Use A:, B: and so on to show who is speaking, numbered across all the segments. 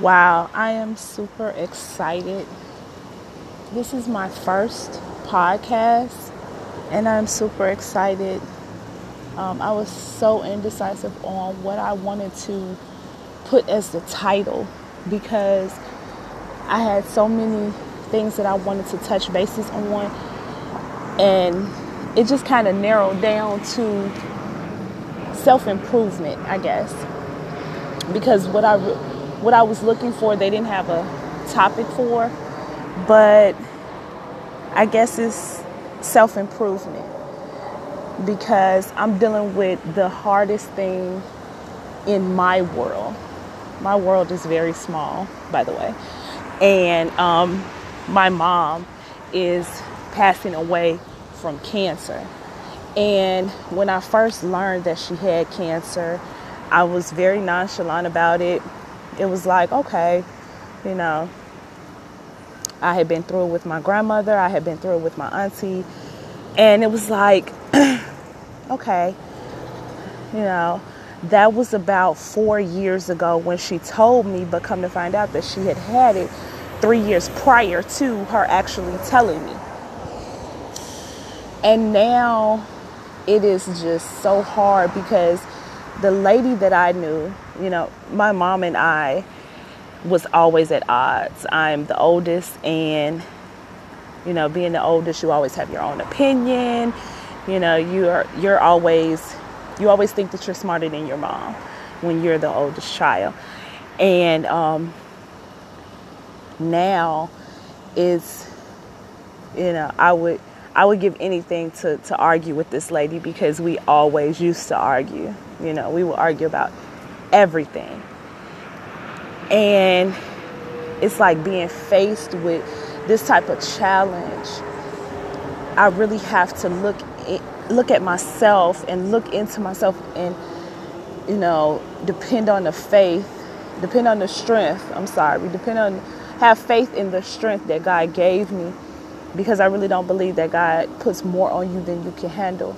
A: Wow, I am super excited. This is my first podcast, and I'm super excited. Um, I was so indecisive on what I wanted to put as the title because I had so many things that I wanted to touch bases on, and it just kind of narrowed down to self improvement, I guess. Because what I what I was looking for, they didn't have a topic for, but I guess it's self improvement because I'm dealing with the hardest thing in my world. My world is very small, by the way, and um, my mom is passing away from cancer. And when I first learned that she had cancer, I was very nonchalant about it it was like, okay, you know, I had been through it with my grandmother, I had been through it with my auntie, and it was like, okay, you know, that was about four years ago when she told me, but come to find out that she had had it three years prior to her actually telling me. And now it is just so hard because the lady that I knew, you know, my mom and I was always at odds. I'm the oldest, and you know, being the oldest, you always have your own opinion. You know, you're you're always you always think that you're smarter than your mom when you're the oldest child, and um, now is you know I would I would give anything to, to argue with this lady because we always used to argue. You know, we would argue about everything. And it's like being faced with this type of challenge. I really have to look look at myself and look into myself and you know depend on the faith, depend on the strength. I'm sorry, we depend on have faith in the strength that God gave me because I really don't believe that God puts more on you than you can handle.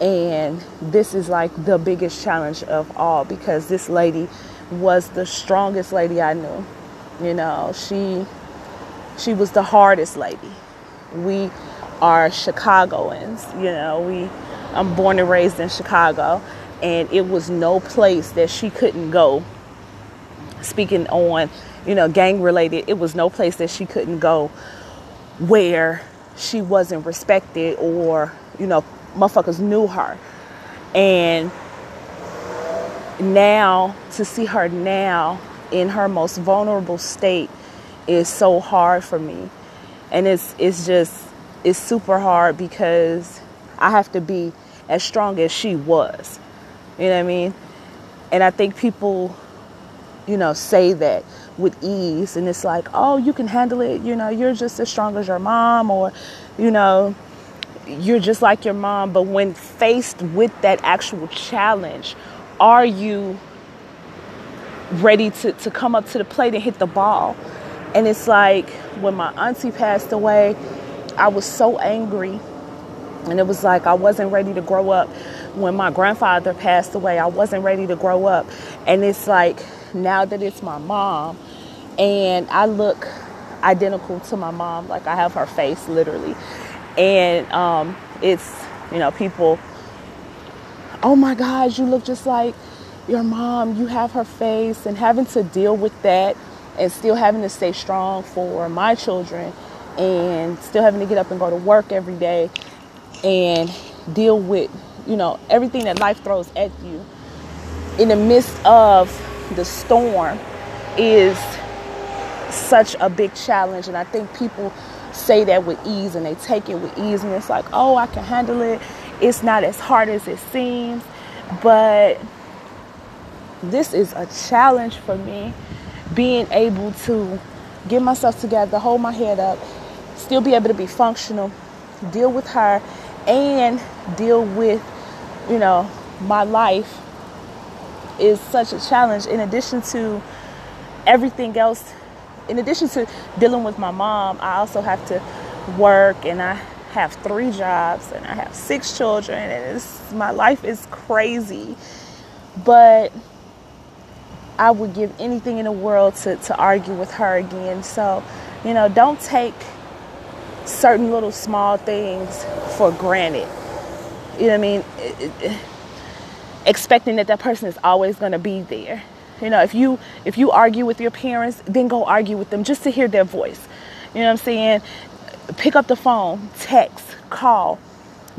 A: And this is like the biggest challenge of all because this lady was the strongest lady I knew. You know, she she was the hardest lady. We are Chicagoans, you know, we I'm born and raised in Chicago and it was no place that she couldn't go speaking on, you know, gang related, it was no place that she couldn't go where she wasn't respected or, you know, motherfuckers knew her. And now to see her now in her most vulnerable state is so hard for me. And it's it's just it's super hard because I have to be as strong as she was. You know what I mean? And I think people, you know, say that with ease and it's like oh you can handle it you know you're just as strong as your mom or you know you're just like your mom but when faced with that actual challenge are you ready to, to come up to the plate and hit the ball? And it's like when my auntie passed away i was so angry and it was like i wasn't ready to grow up. When my grandfather passed away i wasn't ready to grow up. And it's like now that it's my mom and I look identical to my mom, like I have her face literally. And um, it's, you know, people, oh my God, you look just like your mom, you have her face, and having to deal with that and still having to stay strong for my children and still having to get up and go to work every day and deal with, you know, everything that life throws at you in the midst of the storm is such a big challenge. And I think people say that with ease and they take it with ease. And it's like, oh, I can handle it. It's not as hard as it seems. But this is a challenge for me being able to get myself together, hold my head up, still be able to be functional, deal with her, and deal with, you know, my life is such a challenge in addition to everything else in addition to dealing with my mom, I also have to work and I have three jobs and I have six children and it's my life is crazy. But I would give anything in the world to, to argue with her again. So, you know, don't take certain little small things for granted. You know what I mean? It, it, expecting that that person is always going to be there. You know, if you if you argue with your parents, then go argue with them just to hear their voice. You know what I'm saying? Pick up the phone, text, call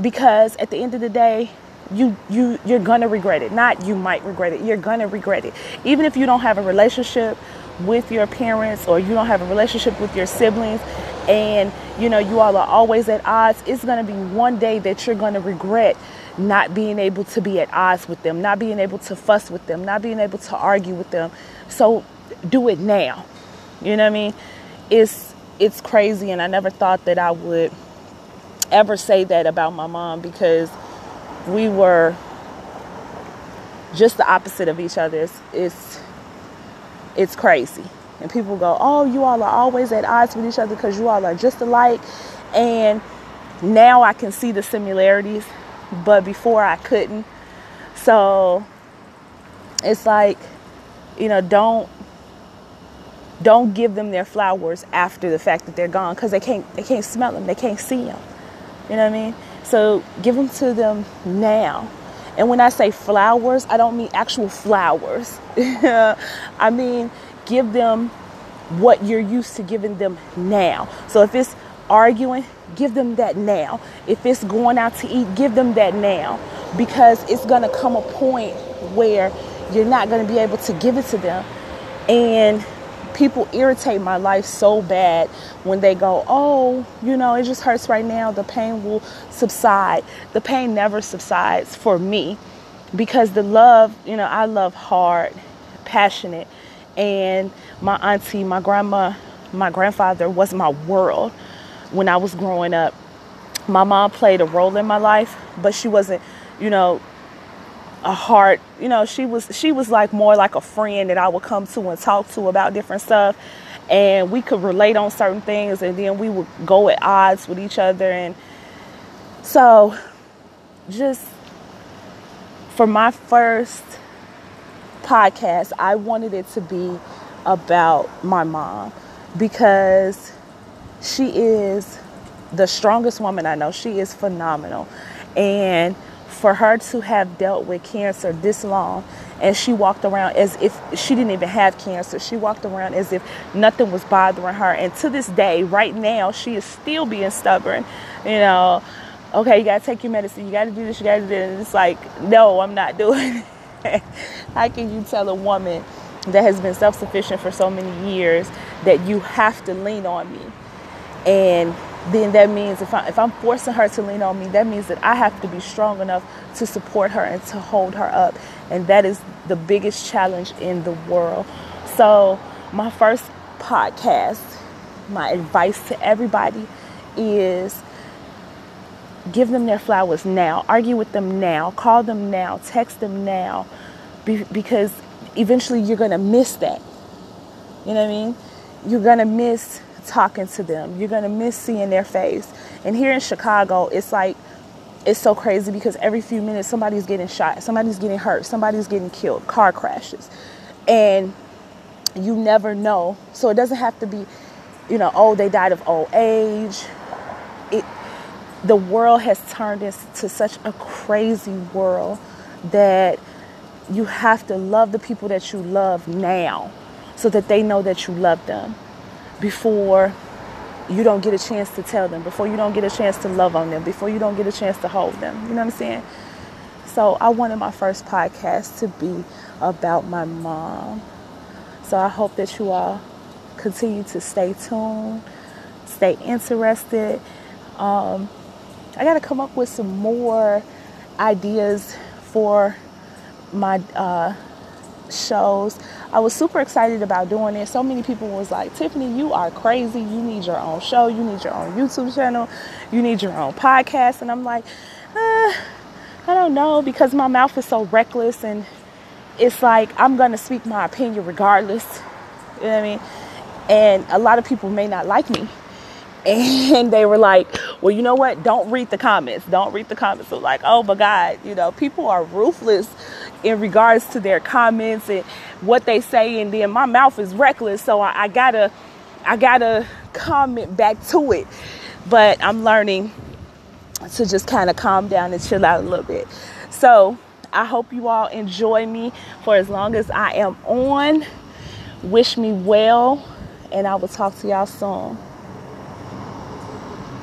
A: because at the end of the day, you you you're gonna regret it. Not you might regret it. You're gonna regret it. Even if you don't have a relationship with your parents or you don't have a relationship with your siblings and you know you all are always at odds, it's gonna be one day that you're gonna regret not being able to be at odds with them, not being able to fuss with them, not being able to argue with them. So do it now. You know what I mean? It's it's crazy and I never thought that I would ever say that about my mom because we were just the opposite of each other. It's, it's, it's crazy. And people go, oh, you all are always at odds with each other because you all are just alike. And now I can see the similarities, but before I couldn't. So it's like, you know, don't don't give them their flowers after the fact that they're gone because they can't they can't smell them, they can't see them. You know what I mean? So give them to them now. And when I say flowers, I don't mean actual flowers. I mean give them what you're used to giving them now. So if it's arguing, give them that now. If it's going out to eat, give them that now. Because it's going to come a point where you're not going to be able to give it to them. And people irritate my life so bad when they go, Oh, you know, it just hurts right now. The pain will subside. The pain never subsides for me because the love, you know, I love hard, passionate. And my auntie, my grandma, my grandfather was my world when I was growing up. My mom played a role in my life, but she wasn't, you know, a heart you know she was she was like more like a friend that i would come to and talk to about different stuff. And we could relate on certain things and then we would go at odds with each other. And so just for my first podcast i wanted it to be about my mom because she is the strongest woman i know. She is phenomenal. And for her to have dealt with cancer this long and she walked around as if she didn't even have cancer. She walked around as if nothing was bothering her. And to this day, right now, she is still being stubborn. You know, okay, you got to take your medicine. You got to do this. You got to do this. And it's like, no, I'm not doing it. How can you tell a woman that has been self sufficient for so many years that you have to lean on me? And then that means if, I, if I'm forcing her to lean on me, that means that I have to be strong enough to support her and to hold her up. And that is the biggest challenge in the world. So, my first podcast, my advice to everybody is give them their flowers now, argue with them now, call them now, text them now, because eventually you're going to miss that. You know what I mean? You're going to miss talking to them. You're going to miss seeing their face. And here in Chicago, it's like, it's so crazy because every few minutes somebody's getting shot, somebody's getting hurt, somebody's getting killed, car crashes. And you never know. So it doesn't have to be, you know, oh, they died of old age. It the world has turned into such a crazy world that you have to love the people that you love now so that they know that you love them before you don't get a chance to tell them, before you don't get a chance to love on them, before you don't get a chance to hold them. You know what I'm saying? So I wanted my first podcast to be about my mom. So I hope that you all continue to stay tuned, stay interested. Um, I got to come up with some more ideas for my uh, shows. I was super excited about doing it. So many people was like, Tiffany, you are crazy. You need your own show. You need your own YouTube channel. You need your own podcast. And I'm like, uh, I don't know because my mouth is so reckless and it's like I'm to speak my opinion regardless. You know what I mean? And a lot of people may not like me. and they were like, "Well, you know what? Don't read the comments. Don't read the comments." So like, "Oh my God, you know, people are ruthless in regards to their comments and what they say, and then my mouth is reckless, so I, I gotta, I gotta comment back to it." But I'm learning to just kind of calm down and chill out a little bit. So I hope you all enjoy me for as long as I am on. Wish me well, and I will talk to y'all soon.